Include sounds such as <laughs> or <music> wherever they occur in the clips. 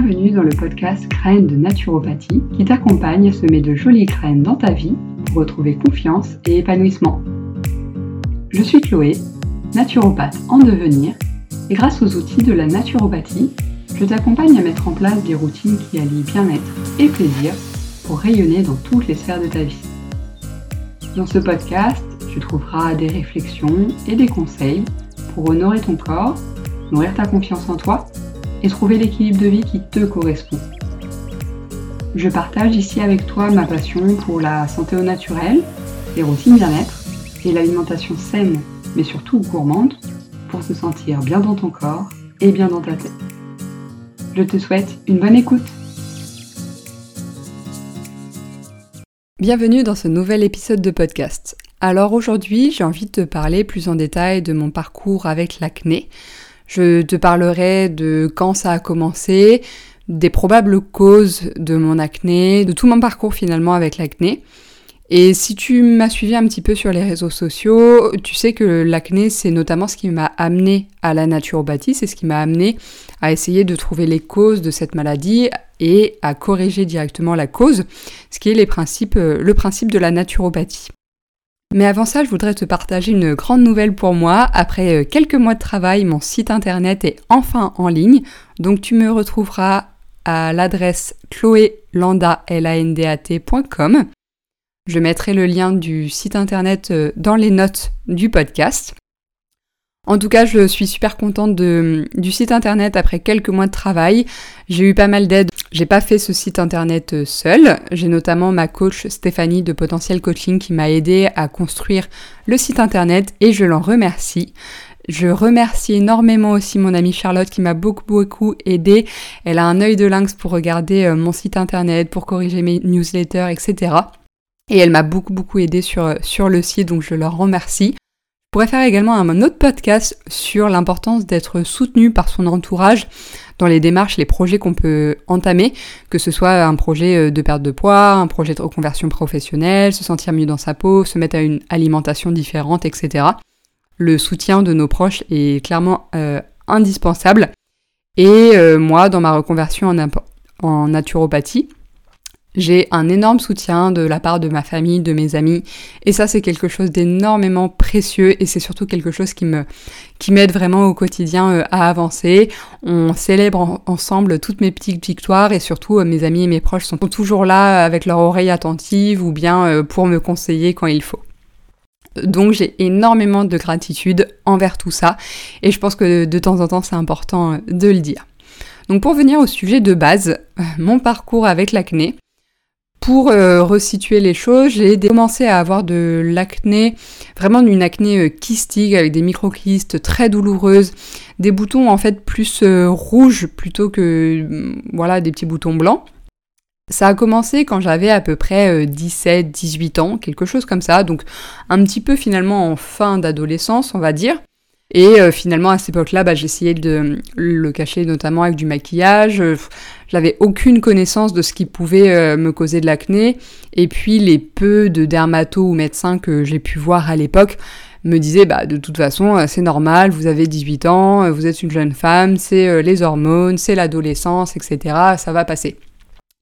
bienvenue dans le podcast Graines de naturopathie qui t'accompagne à semer de jolies graines dans ta vie pour retrouver confiance et épanouissement. Je suis Chloé, naturopathe en devenir et grâce aux outils de la naturopathie, je t'accompagne à mettre en place des routines qui allient bien-être et plaisir pour rayonner dans toutes les sphères de ta vie. Dans ce podcast, tu trouveras des réflexions et des conseils pour honorer ton corps, nourrir ta confiance en toi et trouver l'équilibre de vie qui te correspond. Je partage ici avec toi ma passion pour la santé au naturel, les routines bien-être et l'alimentation saine, mais surtout gourmande, pour se sentir bien dans ton corps et bien dans ta tête. Je te souhaite une bonne écoute. Bienvenue dans ce nouvel épisode de podcast. Alors aujourd'hui, j'ai envie de te parler plus en détail de mon parcours avec l'acné. Je te parlerai de quand ça a commencé, des probables causes de mon acné, de tout mon parcours finalement avec l'acné. Et si tu m'as suivi un petit peu sur les réseaux sociaux, tu sais que l'acné, c'est notamment ce qui m'a amené à la naturopathie, c'est ce qui m'a amené à essayer de trouver les causes de cette maladie et à corriger directement la cause, ce qui est principes, le principe de la naturopathie. Mais avant ça, je voudrais te partager une grande nouvelle pour moi. Après euh, quelques mois de travail, mon site internet est enfin en ligne. Donc tu me retrouveras à l'adresse chloélandat.com. Je mettrai le lien du site internet euh, dans les notes du podcast. En tout cas, je suis super contente de, du site internet après quelques mois de travail. J'ai eu pas mal d'aide. J'ai pas fait ce site internet euh, seul. J'ai notamment ma coach Stéphanie de Potentiel Coaching qui m'a aidé à construire le site internet et je l'en remercie. Je remercie énormément aussi mon amie Charlotte qui m'a beaucoup beaucoup aidé. Elle a un œil de lynx pour regarder euh, mon site internet, pour corriger mes newsletters, etc. Et elle m'a beaucoup beaucoup aidé sur, sur le site, donc je leur remercie pourrais faire également un autre podcast sur l'importance d'être soutenu par son entourage dans les démarches, les projets qu'on peut entamer, que ce soit un projet euh, de perte de poids, un projet de reconversion professionnelle, se sentir mieux dans sa peau, se mettre à une alimentation différente, etc. Le soutien de nos proches est clairement euh, indispensable. Et euh, moi, dans ma reconversion en, en naturopathie, j'ai un énorme soutien de la part de ma famille, de mes amis, et ça c'est quelque chose d'énormément précieux et c'est surtout quelque chose qui me qui m'aide vraiment au quotidien euh, à avancer. On célèbre ensemble toutes mes petites victoires et surtout euh, mes amis et mes proches sont toujours là avec leur oreille attentive ou bien euh, pour me conseiller quand il faut. Donc j'ai énormément de gratitude envers tout ça et je pense que de temps en temps c'est important de le dire. Donc pour venir au sujet de base, mon parcours avec l'acné, pour euh, resituer les choses, j'ai commencé à avoir de l'acné, vraiment une acné euh, kystique avec des microkystes très douloureuses, des boutons en fait plus euh, rouges plutôt que mm, voilà des petits boutons blancs. Ça a commencé quand j'avais à peu près 17-18 ans, quelque chose comme ça, donc un petit peu finalement en fin d'adolescence on va dire. Et euh, finalement, à cette époque-là, bah, j'essayais de le cacher notamment avec du maquillage. J'avais aucune connaissance de ce qui pouvait euh, me causer de l'acné. Et puis, les peu de dermatos ou médecins que j'ai pu voir à l'époque me disaient, bah, de toute façon, euh, c'est normal, vous avez 18 ans, vous êtes une jeune femme, c'est les hormones, c'est l'adolescence, etc. Ça va passer.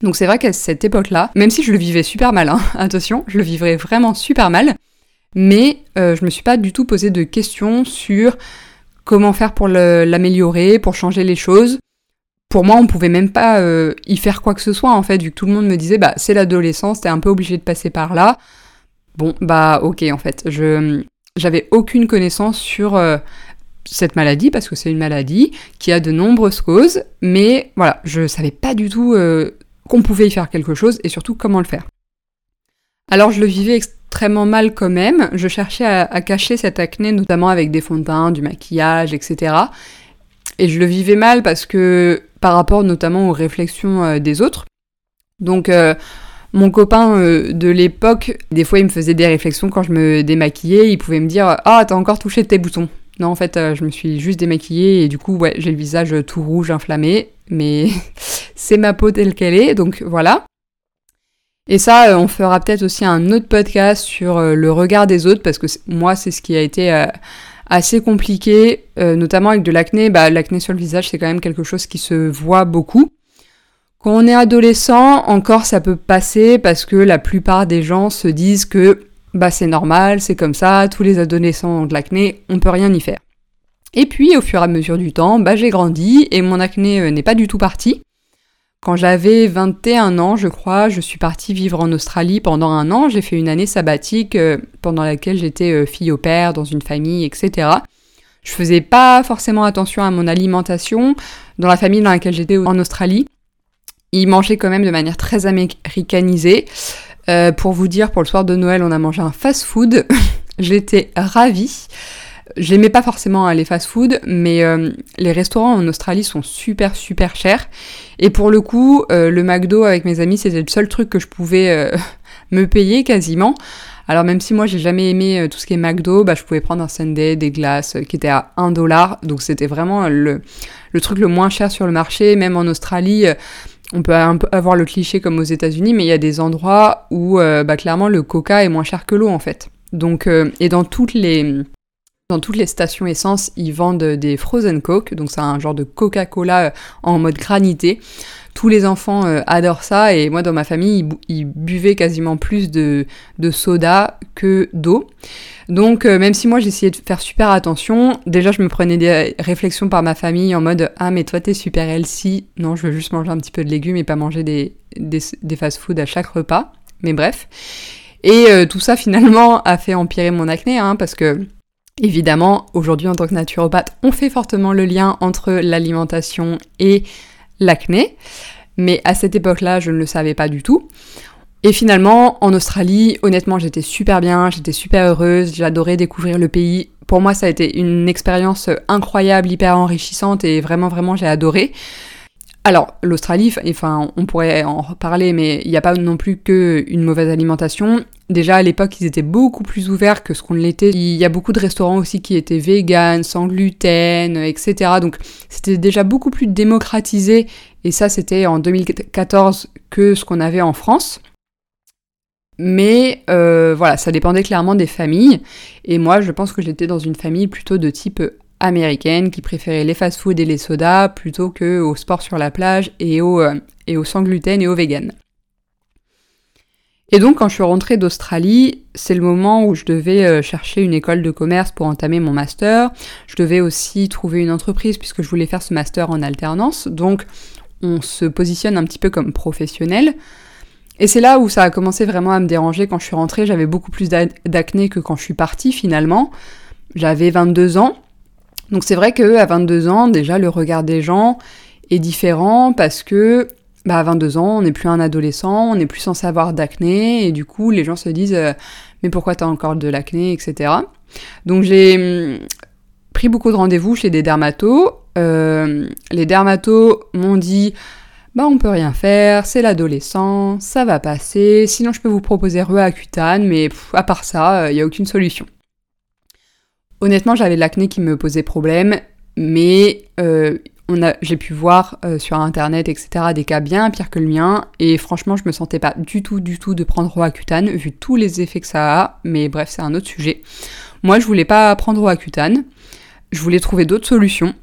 Donc c'est vrai qu'à cette époque-là, même si je le vivais super mal, hein, <laughs> attention, je le vivrais vraiment super mal, mais euh, je me suis pas du tout posé de questions sur comment faire pour l'améliorer, pour changer les choses. Pour moi, on pouvait même pas euh, y faire quoi que ce soit en fait, vu que tout le monde me disait bah c'est l'adolescence, t'es un peu obligé de passer par là. Bon bah ok en fait, je j'avais aucune connaissance sur euh, cette maladie parce que c'est une maladie qui a de nombreuses causes, mais voilà, je savais pas du tout qu'on pouvait y faire quelque chose et surtout comment le faire. Alors je le vivais extrêmement mal quand même. Je cherchais à, cacher cette acné, notamment avec des fonds de teint, du maquillage, etc. Et je le vivais mal parce que par rapport notamment aux réflexions euh, des autres. Donc euh, mon copain euh, de l'époque, des fois il me faisait des réflexions quand je me démaquillais, il pouvait me dire "Ah, t'as encore touché tes boutons." Non, en fait, je me suis juste démaquillée et du coup, ouais, j'ai le visage tout rouge, inflammé, mais <laughs> c'est ma peau telle qu'elle est, donc voilà. Et ça, euh, on fera peut-être aussi un autre podcast sur euh, le regard des autres, parce que moi, c'est ce qui a été euh, assez compliqué, notamment avec de l'acné. Bah, l'acné sur le visage, c'est quand même quelque chose qui se voit beaucoup. Quand on est adolescent, encore ça peut passer parce que la plupart des gens se disent que bah c'est normal, c'est comme ça, tous les adolescents ont de l'acné, on peut rien y faire. Et puis au fur et à mesure du temps, bah j'ai grandi et mon acné n'est pas du tout parti. Quand j'avais 21 ans, je crois, je suis partie vivre en Australie pendant un an. J'ai fait une année sabbatique euh, pendant laquelle j'étais euh, fille au père dans une famille, etc. Je faisais pas forcément attention à mon alimentation dans la famille dans laquelle j'étais en Australie. Ils mangeaient quand même de manière très américanisée. Euh, pour vous dire, pour le soir de Noël, on a mangé un fast-food. <laughs> J'étais ravie. J'aimais pas forcément les fast-food, mais euh, les restaurants en Australie sont super super chers. Et pour le coup, euh, le McDo avec mes amis, c'était le seul truc que je pouvais <laughs> me payer quasiment. Alors même si moi j'ai jamais aimé tout ce qui est McDo, bah, je pouvais prendre un Sunday, des glaces qui étaient à 1 dollar. Donc c'était vraiment le, truc le moins cher sur le marché. Même en Australie, on peut avoir le cliché comme aux États-Unis, mais il y a des endroits où euh, bah, clairement le coca est moins cher que l'eau en fait. Donc, euh, et dans toutes les dans toutes les stations essence, ils vendent des frozen coke, donc c'est un genre de Coca-Cola euh, en mode granité. Tous les enfants adorent ça et moi dans ma famille, ils, buvaient quasiment plus de, de soda que d'eau. Donc euh, même si moi j'essayais de faire super attention, déjà je me prenais des réflexions par ma famille en mode ah mais toi t'es super healthy, non je veux juste manger un petit peu de légumes et pas manger des, des, fast-food à chaque repas, mais bref. Et euh, tout ça finalement a fait empirer mon acné hein, parce que évidemment aujourd'hui en tant que naturopathe on fait fortement le lien entre l'alimentation et l'acné, mais à cette époque-là je ne le savais pas du tout. Et finalement, en Australie, honnêtement, j'étais super bien, j'étais super heureuse, j'adorais découvrir le pays. Pour moi, ça a été une expérience incroyable, hyper enrichissante et vraiment, vraiment, j'ai adoré. Alors, l'Australie, enfin, on pourrait en reparler, mais il n'y a pas non plus qu'une mauvaise alimentation. Déjà, à l'époque, ils étaient beaucoup plus ouverts que ce qu'on l'était. Il y a beaucoup de restaurants aussi qui étaient véganes, sans gluten, etc. Donc, c'était déjà beaucoup plus démocratisé. Et ça, c'était en 2014 que ce qu'on avait en France. Mais euh, voilà, ça dépendait clairement des familles. Et moi, je pense que j'étais dans une famille plutôt de type américaine qui préférait les fast-foods et les sodas plutôt que au sport sur la plage et au, euh, et au sans gluten et au vegan. Et donc quand je suis rentrée d'Australie, c'est le moment où je devais euh, chercher une école de commerce pour entamer mon master. Je devais aussi trouver une entreprise puisque je voulais faire ce master en alternance. Donc on se positionne un petit peu comme professionnel. Et c'est là où ça a commencé vraiment à me déranger quand je suis rentrée. J'avais beaucoup plus d'acné que quand je suis partie finalement. J'avais 22 ans. Donc c'est vrai que à 22 ans, déjà le regard des gens est différent parce que bah, à 22 ans, on n'est plus un adolescent, on n'est plus censé avoir d'acné et du coup les gens se disent euh, mais pourquoi t'as encore de l'acné, etc. Donc j'ai hum, pris beaucoup de rendez-vous chez des dermatos. Euh, les dermatos m'ont dit bah on peut rien faire, c'est l'adolescent, ça va passer, sinon je peux vous proposer Roaccutane, mais à part ça, il euh, n'y a aucune solution. Honnêtement, j'avais l'acné qui me posait problème, mais j'ai pu voir euh, sur internet, etc., des cas bien pires que le mien, et franchement, je me sentais pas du tout, du tout de prendre Roaccutane, vu tous les effets que ça a, mais bref, c'est un autre sujet. Moi, je voulais pas prendre Roaccutane, je voulais trouver d'autres solutions,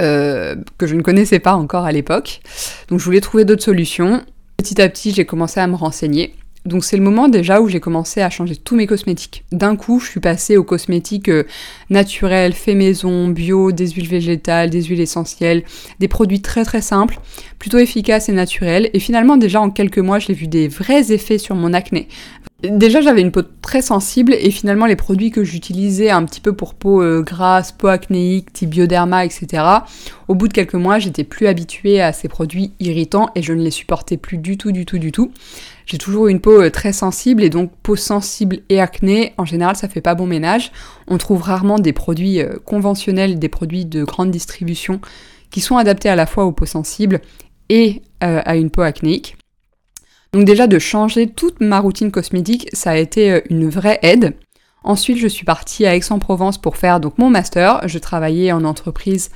euh, que je ne connaissais pas encore à l'époque. Donc je voulais trouver d'autres solutions. Petit à petit, j'ai commencé à me renseigner. Donc c'est le moment déjà où j'ai commencé à changer tous mes cosmétiques. D'un coup, je suis passée aux cosmétiques euh, naturels, faits maison, bio, des huiles végétales, des huiles essentielles, des produits très très simples, plutôt efficaces et naturels. Et finalement, déjà en quelques mois, j'ai vu des vrais effets sur mon acné. Déjà, j'avais une peau très sensible et finalement, les produits que j'utilisais un petit peu pour peau euh, grasse, peau acnéique, type bioderma, etc., au bout de quelques mois, j'étais plus habituée à ces produits irritants et je ne les supportais plus du tout, du tout, du tout. J'ai toujours une peau euh, très sensible et donc peau sensible et acné, en général, ça fait pas bon ménage. On trouve rarement des produits euh, conventionnels, des produits de grande distribution qui sont adaptés à la fois aux peaux sensibles et à une peau acnéique. Donc déjà de changer toute ma routine cosmétique, ça a été euh, une vraie aide. Ensuite, je suis partie à Aix-en-Provence pour faire donc mon master. Je travaillais en entreprise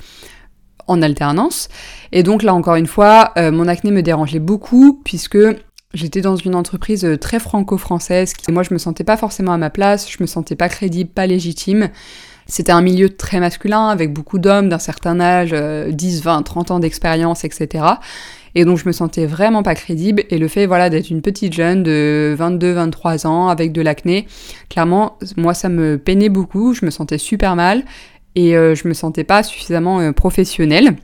en alternance. Et donc là encore une fois, euh, mon acné me dérangeait beaucoup puisque j'étais dans une entreprise euh, très franco-française. Moi, je me sentais pas forcément à ma place, je me sentais pas crédible, pas légitime. C'était un milieu très masculin avec beaucoup d'hommes d'un certain âge, 10, 20, 30 ans d'expérience, etc. Et donc je me sentais vraiment pas crédible. Et le fait voilà d'être une petite jeune de 22-23 ans avec de l'acné, clairement moi ça me peinait beaucoup. Je me sentais super mal et euh, je me sentais pas suffisamment euh, professionnelle.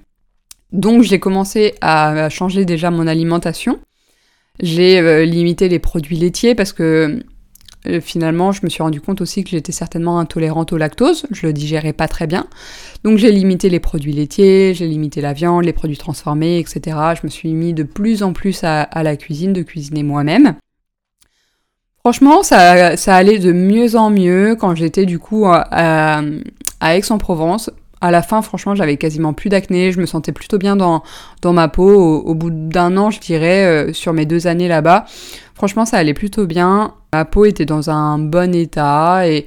Donc j'ai commencé à, changer déjà mon alimentation. J'ai euh, limité les produits laitiers parce que euh, finalement, je me suis rendu compte aussi que j'étais certainement intolérante au lactose, je le digérais pas très bien. Donc j'ai limité les produits laitiers, j'ai limité la viande, les produits transformés, etc. Je me suis mis de plus en plus à, la cuisine, de cuisiner moi-même. Franchement, ça, allait de mieux en mieux quand j'étais du coup à Aix-en-Provence à la fin, franchement, j'avais quasiment plus d'acné, je me sentais plutôt bien dans, dans ma peau. Au, bout d'un an, je dirais, euh, sur mes deux années là-bas, franchement, ça allait plutôt bien. Ma peau était dans un bon état et,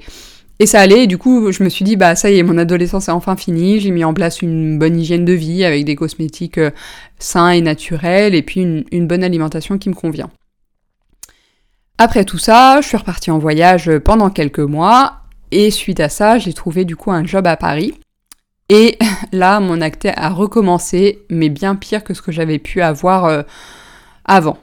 et ça allait. Et du coup, je me suis dit, bah ça y est, mon adolescence est enfin finie. J'ai mis en place une bonne hygiène de vie avec des cosmétiques euh, sains et naturels et puis une, une bonne alimentation qui me convient. Après tout ça, je suis repartie en voyage pendant quelques mois et suite à ça, j'ai trouvé du coup un job à Paris et <laughs> là, mon acné a recommencé, mais bien pire que ce que j'avais pu avoir euh, avant.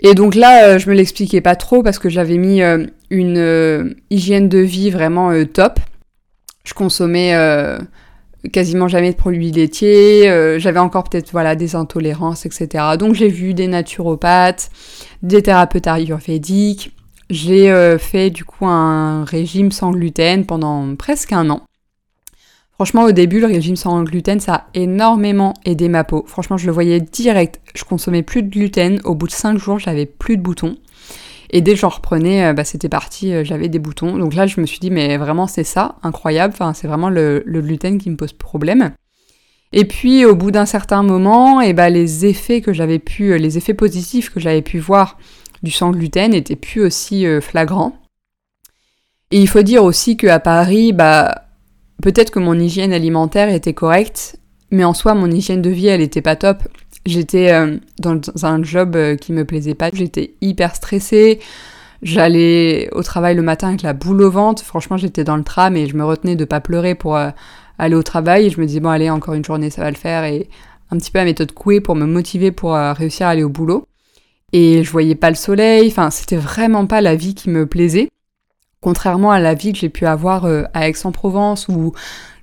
Et donc là, euh, je me l'expliquais pas trop parce que j'avais mis euh, une hygiène de vie vraiment top. Je consommais quasiment jamais de produits laitiers, j'avais encore peut-être voilà des intolérances, etc. Donc j'ai vu des naturopathes, des thérapeutes ayurvédiques. J'ai fait du coup un régime sans gluten pendant presque un an. Franchement, au début, le régime sans gluten, ça a énormément aidé ma peau. Franchement, je le voyais direct. Je consommais plus de gluten. Au bout de 5 jours, j'avais plus de boutons. Et dès que j'en reprenais, euh, bah, c'était parti, euh, j'avais des boutons. Donc là, je me suis dit, mais vraiment, c'est ça, incroyable. Enfin, c'est vraiment le, gluten qui me pose problème. Et puis, au bout d'un certain moment, et bah, les effets que j'avais pu, euh, les effets positifs que j'avais pu voir du sans gluten n'étaient plus aussi flagrants. Et il faut dire aussi qu'à Paris, bah, Peut-être que mon hygiène alimentaire était correcte, mais en soi, mon hygiène de vie, elle était pas top. J'étais euh, dans un job euh, qui me plaisait pas. J'étais hyper stressée. J'allais au travail le matin avec la boule au ventre. Franchement, j'étais dans le tram et je me retenais de pas pleurer pour euh, aller au travail. Je me disais, bon, allez, encore une journée, ça va le faire. Et un petit peu la méthode couée pour me motiver pour réussir à aller au boulot. Et je voyais pas le soleil. Enfin, c'était vraiment pas la vie qui me plaisait. Contrairement à la vie que j'ai pu avoir euh, à Aix-en-Provence où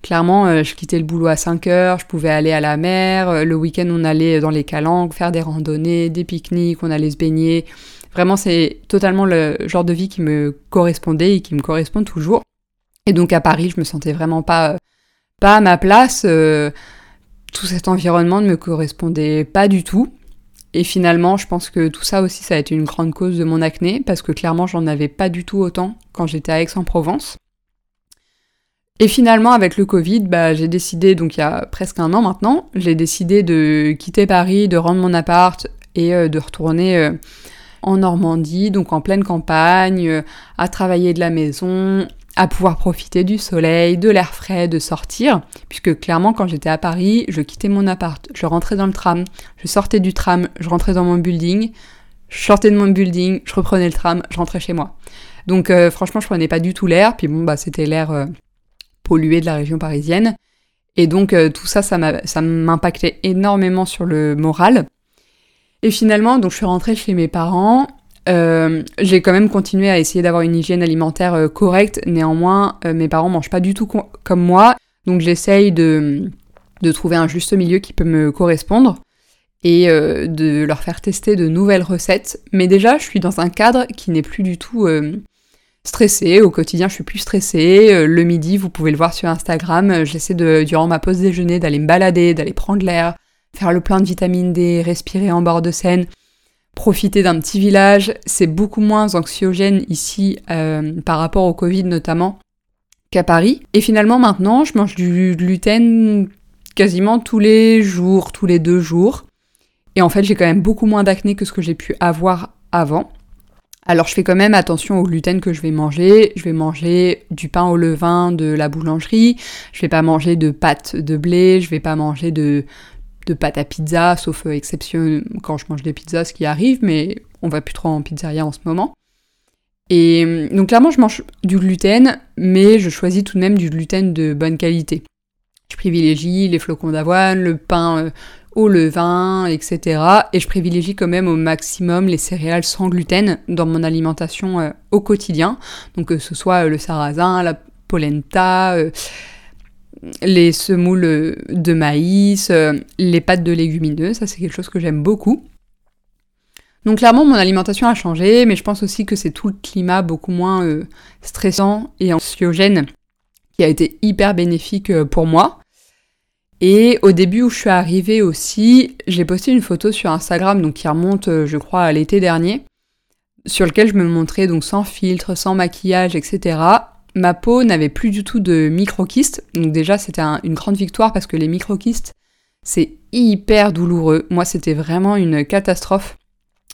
clairement euh, je quittais le boulot à 5 heures, je pouvais aller à la mer, euh, le week-end on allait dans les calanques, faire des randonnées, des pique-niques, on allait se baigner. Vraiment c'est totalement le genre de vie qui me correspondait et qui me correspond toujours. Et donc à Paris je me sentais vraiment pas, pas à ma place. tout cet environnement ne me correspondait pas du tout. Et finalement, je pense que tout ça aussi, ça a été une grande cause de mon acné, parce que clairement, j'en avais pas du tout autant quand j'étais à Aix-en-Provence. Et finalement, avec le Covid, bah, j'ai décidé, donc il y a presque un an maintenant, j'ai décidé de quitter Paris, de rendre mon appart et euh, de retourner euh, en Normandie, donc en pleine campagne, euh, à travailler de la maison, à pouvoir profiter du soleil, de l'air frais, de sortir, puisque clairement quand j'étais à Paris, je quittais mon appart, je rentrais dans le tram, je sortais du tram, je rentrais dans mon building, je sortais de mon building, je reprenais le tram, je rentrais chez moi. Donc euh, franchement, je prenais pas du tout l'air, puis bon bah c'était l'air euh, pollué de la région parisienne. Et donc euh, tout ça, ça m'impactait énormément sur le moral. Et finalement, donc je suis rentrée chez mes parents euh, j'ai quand même continué à essayer d'avoir une hygiène alimentaire euh, correcte. Néanmoins, euh, mes parents mangent pas du tout comme moi, donc j'essaye de, de trouver un juste milieu qui peut me correspondre et de leur faire tester de nouvelles recettes. Mais déjà, je suis dans un cadre qui n'est plus du tout stressé. Au quotidien, je suis plus stressée. le midi, vous pouvez le voir sur Instagram, j'essaie de, durant ma pause déjeuner d'aller me balader, d'aller prendre l'air, faire le plein de vitamine D, respirer en bord de Seine profiter d'un petit village. C'est beaucoup moins anxiogène ici euh, par rapport au Covid notamment qu'à Paris. Et finalement maintenant, je mange du gluten quasiment tous les jours, tous les deux jours. Et en fait, j'ai quand même beaucoup moins d'acné que ce que j'ai pu avoir avant. Alors je fais quand même attention au gluten que je vais manger. Je vais manger du pain au levain de la boulangerie. Je vais pas manger de pâtes de blé. Je vais pas manger de, de pâte à pizza, sauf euh, exception quand je mange des pizzas, ce qui arrive, mais on va plus trop en pizzeria en ce moment. Et euh, donc clairement, je mange du gluten, mais je choisis tout de même du gluten de bonne qualité. Je privilégie les flocons d'avoine, le pain euh, au levain, etc. Et je privilégie quand même au maximum les céréales sans gluten dans mon alimentation au quotidien. Donc que ce soit le sarrasin, la polenta, les semoules de maïs, les pâtes de légumineuses, ça c'est quelque chose que j'aime beaucoup. Donc clairement, mon alimentation a changé, mais je pense aussi que c'est tout le climat beaucoup moins euh, stressant et anxiogène qui a été hyper bénéfique euh, pour moi. Et au début où je suis arrivée aussi, j'ai posté une photo sur Instagram, donc qui remonte, euh, je crois, à l'été dernier, sur lequel je me montrais donc sans filtre, sans maquillage, etc. Ma peau n'avait plus du tout de micro-kystes, donc déjà c'était une grande victoire parce que les micro-kystes, c'est hyper douloureux. Moi, c'était vraiment une catastrophe.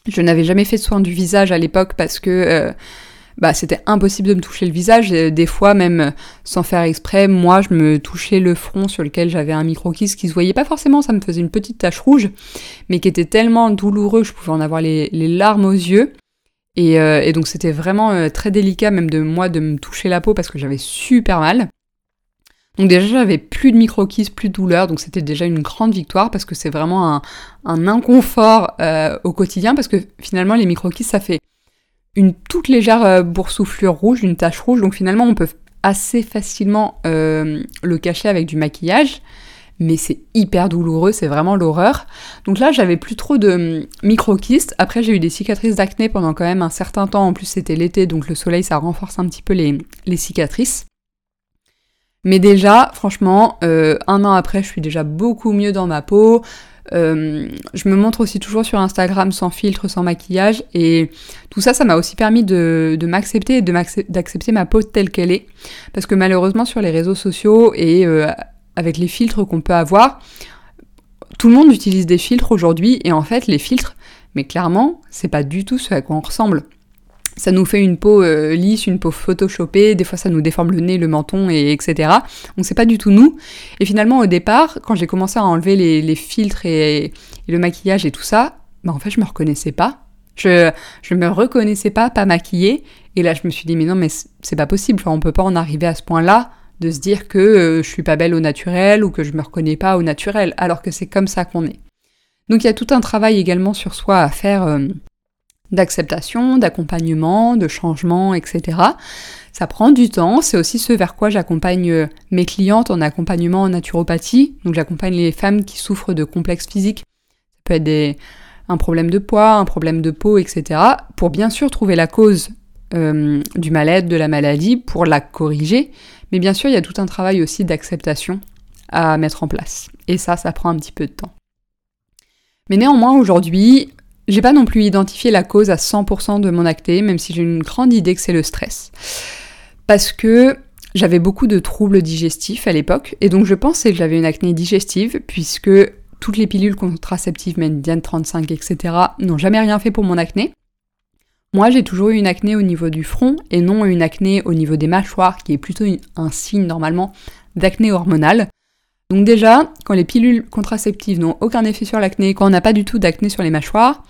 Je n'avais jamais fait soin du visage à l'époque parce que euh, bah, c'était impossible de me toucher le visage. des fois, même euh, sans faire exprès, moi, je me touchais le front sur lequel j'avais un micro-kiss qui se voyait pas forcément, ça me faisait une petite tache rouge, mais qui était tellement douloureux que je pouvais en avoir les, larmes aux yeux. Et, euh, et donc c'était vraiment très délicat même de moi de me toucher la peau parce que j'avais super mal. Donc déjà j'avais plus de micro-kiss, plus de douleur, donc c'était déjà une grande victoire parce que c'est vraiment un, inconfort euh, au quotidien parce que finalement les micro-kiss ça fait une toute légère euh, boursouflure rouge, une tache rouge, donc finalement on peut assez facilement euh, le cacher avec du maquillage, mais c'est hyper douloureux, c'est vraiment l'horreur. Donc là j'avais plus trop de micro-kystes, après j'ai eu des cicatrices d'acné pendant quand même un certain temps, en plus c'était l'été donc le soleil ça renforce un petit peu les, les cicatrices. Mais déjà, franchement, euh, un an après, je suis déjà beaucoup mieux dans ma peau. Euh, je me montre aussi toujours sur Instagram sans filtre, sans maquillage. Et tout ça, ça m'a aussi permis de, m'accepter et d'accepter ma peau telle qu'elle est. Parce que malheureusement, sur les réseaux sociaux et euh, avec les filtres qu'on peut avoir, tout le monde utilise des filtres aujourd'hui. Et en fait, les filtres, mais clairement, c'est pas du tout ce à quoi on ressemble ça nous fait une peau euh, lisse, une peau photoshopée, des fois ça nous déforme le nez, le menton, et etc. Donc c'est pas du tout nous. Et finalement au départ, quand j'ai commencé à enlever les, filtres et, le maquillage et tout ça, bah en fait je me reconnaissais pas. Je, je me reconnaissais pas, pas maquillée. Et là je me suis dit mais non mais c'est pas possible, on peut pas en arriver à ce point-là de se dire que euh, je suis pas belle au naturel ou que je me reconnais pas au naturel, alors que c'est comme ça qu'on est. Donc il y a tout un travail également sur soi à faire. Euh, d'acceptation, d'accompagnement, de changement, etc. Ça prend du temps, c'est aussi ce vers quoi j'accompagne euh, mes clientes en accompagnement en naturopathie. Donc j'accompagne les femmes qui souffrent de complexes physiques. Ça peut être un problème de poids, un problème de peau, etc. Pour bien sûr trouver la cause du mal-être, de la maladie, pour la corriger. Mais bien sûr, il y a tout un travail aussi d'acceptation à mettre en place. Et ça, ça prend un petit peu de temps. Mais néanmoins, aujourd'hui, j'ai pas non plus identifié la cause à 100% de mon acné, même si j'ai une grande idée que c'est le stress. Parce que j'avais beaucoup de troubles digestifs à l'époque, et donc je pensais que j'avais une acné digestive, puisque toutes les pilules contraceptives, Mendiane 35, etc., n'ont jamais rien fait pour mon acné. Moi, j'ai toujours eu une acné au niveau du front et non une acné au niveau des mâchoires, qui est plutôt un signe normalement d'acné hormonale. Donc déjà, quand les pilules contraceptives n'ont aucun effet sur l'acné, quand on n'a pas du tout d'acné sur les mâchoires,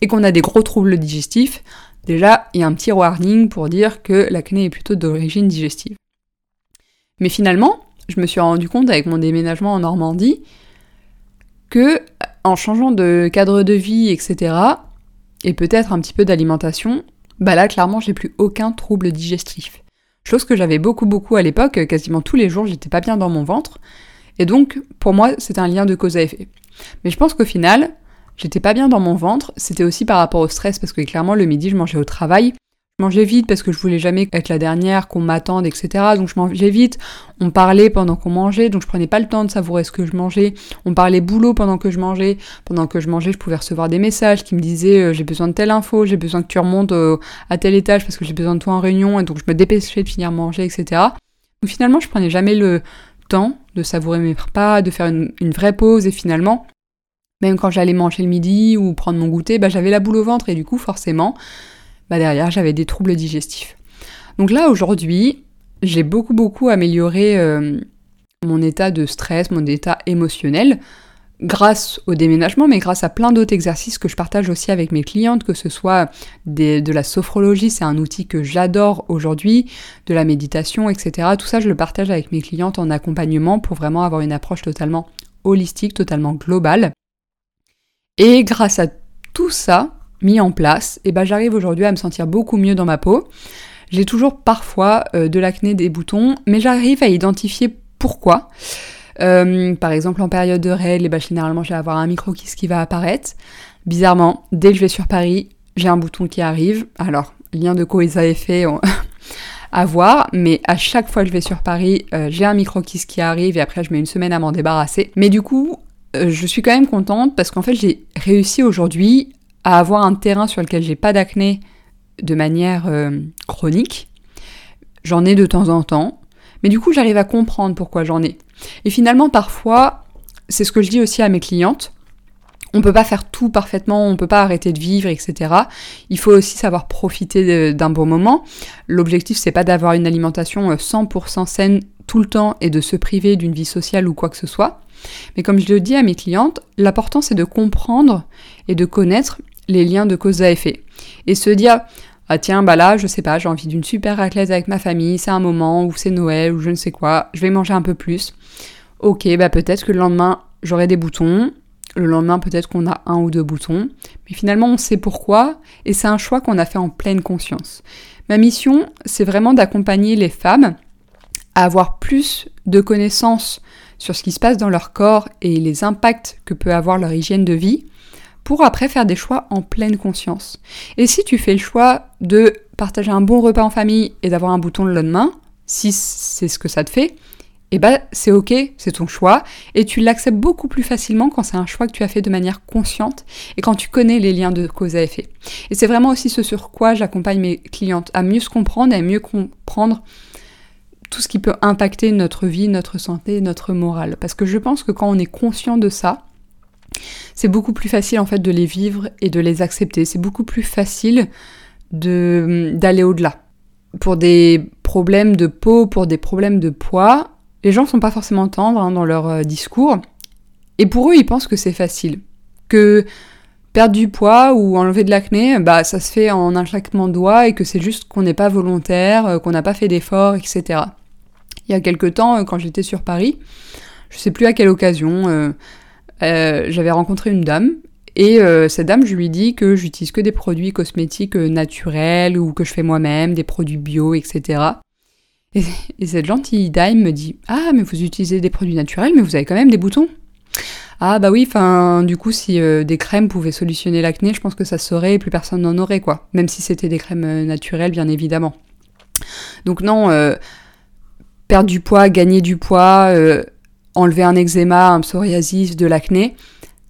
et qu'on a des gros troubles digestifs, déjà, il y a un petit warning pour dire que l'acné est plutôt d'origine digestive. Mais finalement, je me suis rendu compte avec mon déménagement en Normandie que en changeant de cadre de vie, etc., et peut-être un petit peu d'alimentation, bah là, clairement, j'ai plus aucun trouble digestif. Chose que j'avais beaucoup, beaucoup à l'époque, quasiment tous les jours, j'étais pas bien dans mon ventre. Et donc, pour moi, c'est un lien de cause à effet. Mais je pense qu'au final, j'étais pas bien dans mon ventre. C'était aussi par rapport au stress, parce que clairement, le midi, je mangeais au travail. Mangeais vite parce que je voulais jamais être la dernière, qu'on m'attende, etc. Donc je mangeais vite. On parlait pendant qu'on mangeait, donc je prenais pas le temps de savourer ce que je mangeais. On parlait boulot pendant que je mangeais. Pendant que je mangeais, je pouvais recevoir des messages qui me disaient euh, j'ai besoin de telle info, j'ai besoin que tu remontes euh, à tel étage parce que j'ai besoin de toi en réunion, et donc je me dépêchais de finir manger, etc. Donc finalement, je prenais jamais le temps de savourer mes repas, de faire une, vraie pause et finalement, même quand j'allais manger le midi ou prendre mon goûter, bah, j'avais la boule au ventre et du coup forcément, bah, derrière j'avais des troubles digestifs. Donc là aujourd'hui, j'ai beaucoup beaucoup amélioré euh, mon état de stress, mon état émotionnel grâce au déménagement, mais grâce à plein d'autres exercices que je partage aussi avec mes clientes, que ce soit de la sophrologie, c'est un outil que j'adore aujourd'hui, de la méditation, etc. Tout ça, je le partage avec mes clientes en accompagnement pour vraiment avoir une approche totalement holistique, totalement globale. Et grâce à tout ça mis en place, et ben j'arrive aujourd'hui à me sentir beaucoup mieux dans ma peau. J'ai toujours parfois euh, de l'acné, des boutons, mais j'arrive à identifier pourquoi. Euh, par exemple, en période de règles, ben, généralement, je vais avoir un micro-kiss qui va apparaître. Bizarrement, dès que je vais sur Paris, j'ai un bouton qui arrive. Alors, lien de cause à effet <laughs> à voir, mais à chaque fois que je vais sur Paris, euh, j'ai un micro-kiss qui arrive et après, je mets une semaine à m'en débarrasser. Mais du coup, je suis quand même contente parce qu'en fait, j'ai réussi aujourd'hui à avoir un terrain sur lequel j'ai pas d'acné de manière chronique. J'en ai de temps en temps, mais du coup, j'arrive à comprendre pourquoi j'en ai. Et finalement, parfois, c'est ce que je dis aussi à mes clientes, on peut pas faire tout parfaitement, on peut pas arrêter de vivre, etc. Il faut aussi savoir profiter d'un bon moment. L'objectif, c'est pas d'avoir une alimentation 100% euh, saine tout le temps et de se priver d'une vie sociale ou quoi que ce soit. Mais comme je le dis à mes clientes, l'important c'est de comprendre et de connaître les liens de cause à effet. Et se dire, ah tiens, bah là, je sais pas, j'ai envie d'une super raclette avec ma famille, c'est un moment, ou c'est Noël, ou je ne sais quoi, je vais manger un peu plus. Ok, bah peut-être que le lendemain, j'aurai des boutons, le lendemain, peut-être qu'on a un ou deux boutons, mais finalement, on sait pourquoi, et c'est un choix qu'on a fait en pleine conscience. Ma mission, c'est vraiment d'accompagner les femmes à avoir plus de connaissances sur ce qui se passe dans leur corps et les impacts que peut avoir leur hygiène de vie, pour après faire des choix en pleine conscience. Et si tu fais le choix de partager un bon repas en famille et d'avoir un bouton le lendemain, si c'est ce que ça te fait, eh ben c'est ok, c'est ton choix, et tu l'acceptes beaucoup plus facilement quand c'est un choix que tu as fait de manière consciente et quand tu connais les liens de cause à effet. Et c'est vraiment aussi ce sur quoi j'accompagne mes clientes, à mieux se comprendre et à mieux comprendre tout ce qui peut impacter notre vie, notre santé, notre morale. Parce que je pense que quand on est conscient de ça, c'est beaucoup plus facile en fait de les vivre et de les accepter. C'est beaucoup plus facile de d'aller au-delà. Pour des problèmes de peau, pour des problèmes de poids, les gens sont pas forcément tendres hein, dans leur euh, discours. Et pour eux, ils pensent que c'est facile. Que perdre du poids ou enlever de l'acné, bah ça se fait en un claquement de doigts et que c'est juste qu'on n'est pas volontaire, euh, qu'on n'a pas fait d'efforts, etc. Il y a quelque temps, euh, quand j'étais sur Paris, je sais plus à quelle occasion, j'avais rencontré une dame et euh, cette dame, je lui dis que j'utilise que des produits cosmétiques euh, naturels ou que je fais moi-même, des produits bio, etc. Et, cette gentille dame me dit Ah, mais vous utilisez des produits naturels, mais vous avez quand même des boutons. Ah, bah oui, enfin, du coup, si des crèmes pouvaient solutionner l'acné, je pense que ça serait et plus personne n'en aurait, quoi. Même si c'était des crèmes naturelles, bien évidemment. Donc, non, perdre du poids, gagner du poids, enlever un eczéma, un psoriasis, de l'acné,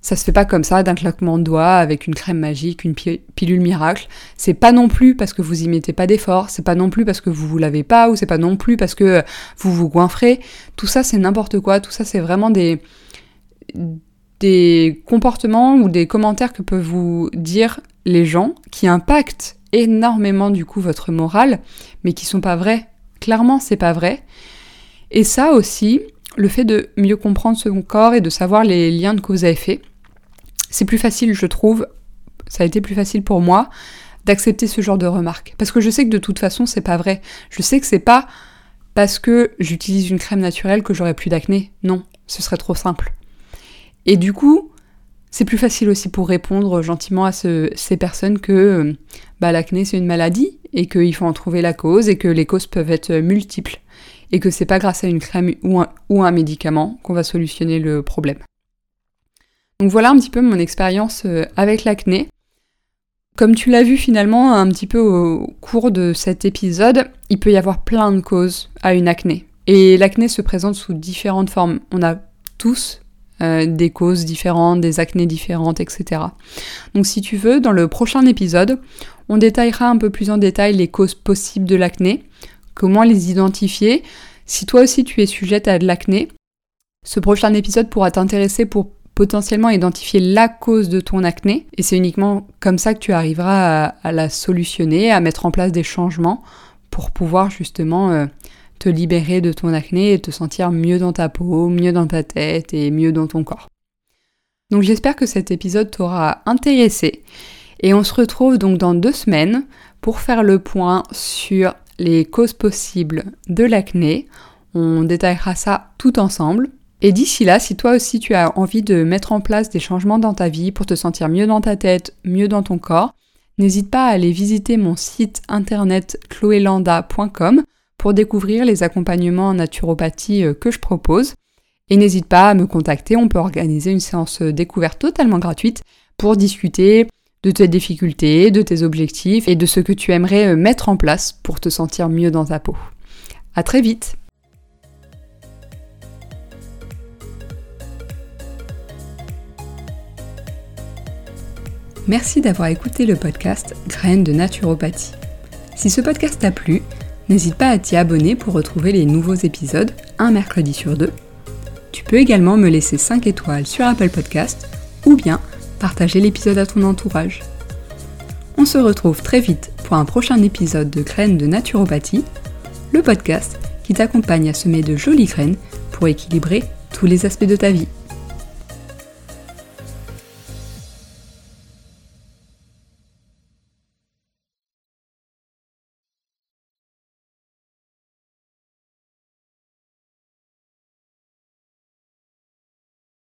ça se fait pas comme ça d'un claquement de doigts avec une crème magique, une pilule miracle. C'est pas non plus parce que vous y mettez pas d'effort, c'est pas non plus parce que vous vous lavez pas ou c'est pas non plus parce que vous vous goinfrez. Tout ça c'est n'importe quoi, tout ça c'est vraiment des des comportements ou des commentaires que peuvent vous dire les gens qui impactent énormément du coup votre morale mais qui sont pas vrais. Clairement, c'est pas vrai. Et ça aussi, le fait de mieux comprendre son corps et de savoir les liens de cause à effet, c'est plus facile, je trouve, ça a été plus facile pour moi d'accepter ce genre de remarques. Parce que je sais que de toute façon, c'est pas vrai. Je sais que c'est pas parce que j'utilise une crème naturelle que j'aurai plus d'acné. Non, ce serait trop simple. Et du coup, c'est plus facile aussi pour répondre gentiment à ces personnes que bah, l'acné c'est une maladie et qu'il faut en trouver la cause et que les causes peuvent être multiples et que c'est pas grâce à une crème ou un, médicament qu'on va solutionner le problème. Donc voilà un petit peu mon expérience euh, avec l'acné. Comme tu l'as vu finalement un petit peu au cours de cet épisode, il peut y avoir plein de causes à une acné. Et l'acné se présente sous différentes formes. On a tous euh, des causes différentes, des acnés différentes, etc. Donc si tu veux, dans le prochain épisode, on détaillera un peu plus en détail les causes possibles de l'acné, comment les identifier. Si toi aussi tu es sujette à de l'acné, ce prochain épisode pourra t'intéresser pour potentiellement identifier la cause de ton acné et c'est uniquement comme ça que tu arriveras à, la solutionner, à mettre en place des changements pour pouvoir justement euh, te libérer de ton acné et te sentir mieux dans ta peau, mieux dans ta tête et mieux dans ton corps. Donc j'espère que cet épisode t'aura intéressé et on se retrouve donc dans deux semaines pour faire le point sur les causes possibles de l'acné. On détaillera ça tout ensemble. Et d'ici là, si toi aussi tu as envie de mettre en place des changements dans ta vie pour te sentir mieux dans ta tête, mieux dans ton corps, n'hésite pas à aller visiter mon site internet chloélanda.com pour découvrir les accompagnements en naturopathie euh, que je propose. Et n'hésite pas à me contacter, on peut organiser une séance découverte totalement gratuite pour discuter de tes difficultés, de tes objectifs et de ce que tu aimerais euh, mettre en place pour te sentir mieux dans ta peau. À très vite! Merci d'avoir écouté le podcast Graines de naturopathie. Si ce podcast t'a plu, n'hésite pas à t'y abonner pour retrouver les nouveaux épisodes un mercredi sur deux. Tu peux également me laisser 5 étoiles sur Apple Podcast ou bien partager l'épisode à ton entourage. On se retrouve très vite pour un prochain épisode de Graines de naturopathie, le podcast qui t'accompagne à semer de jolies graines pour équilibrer tous les aspects de ta vie.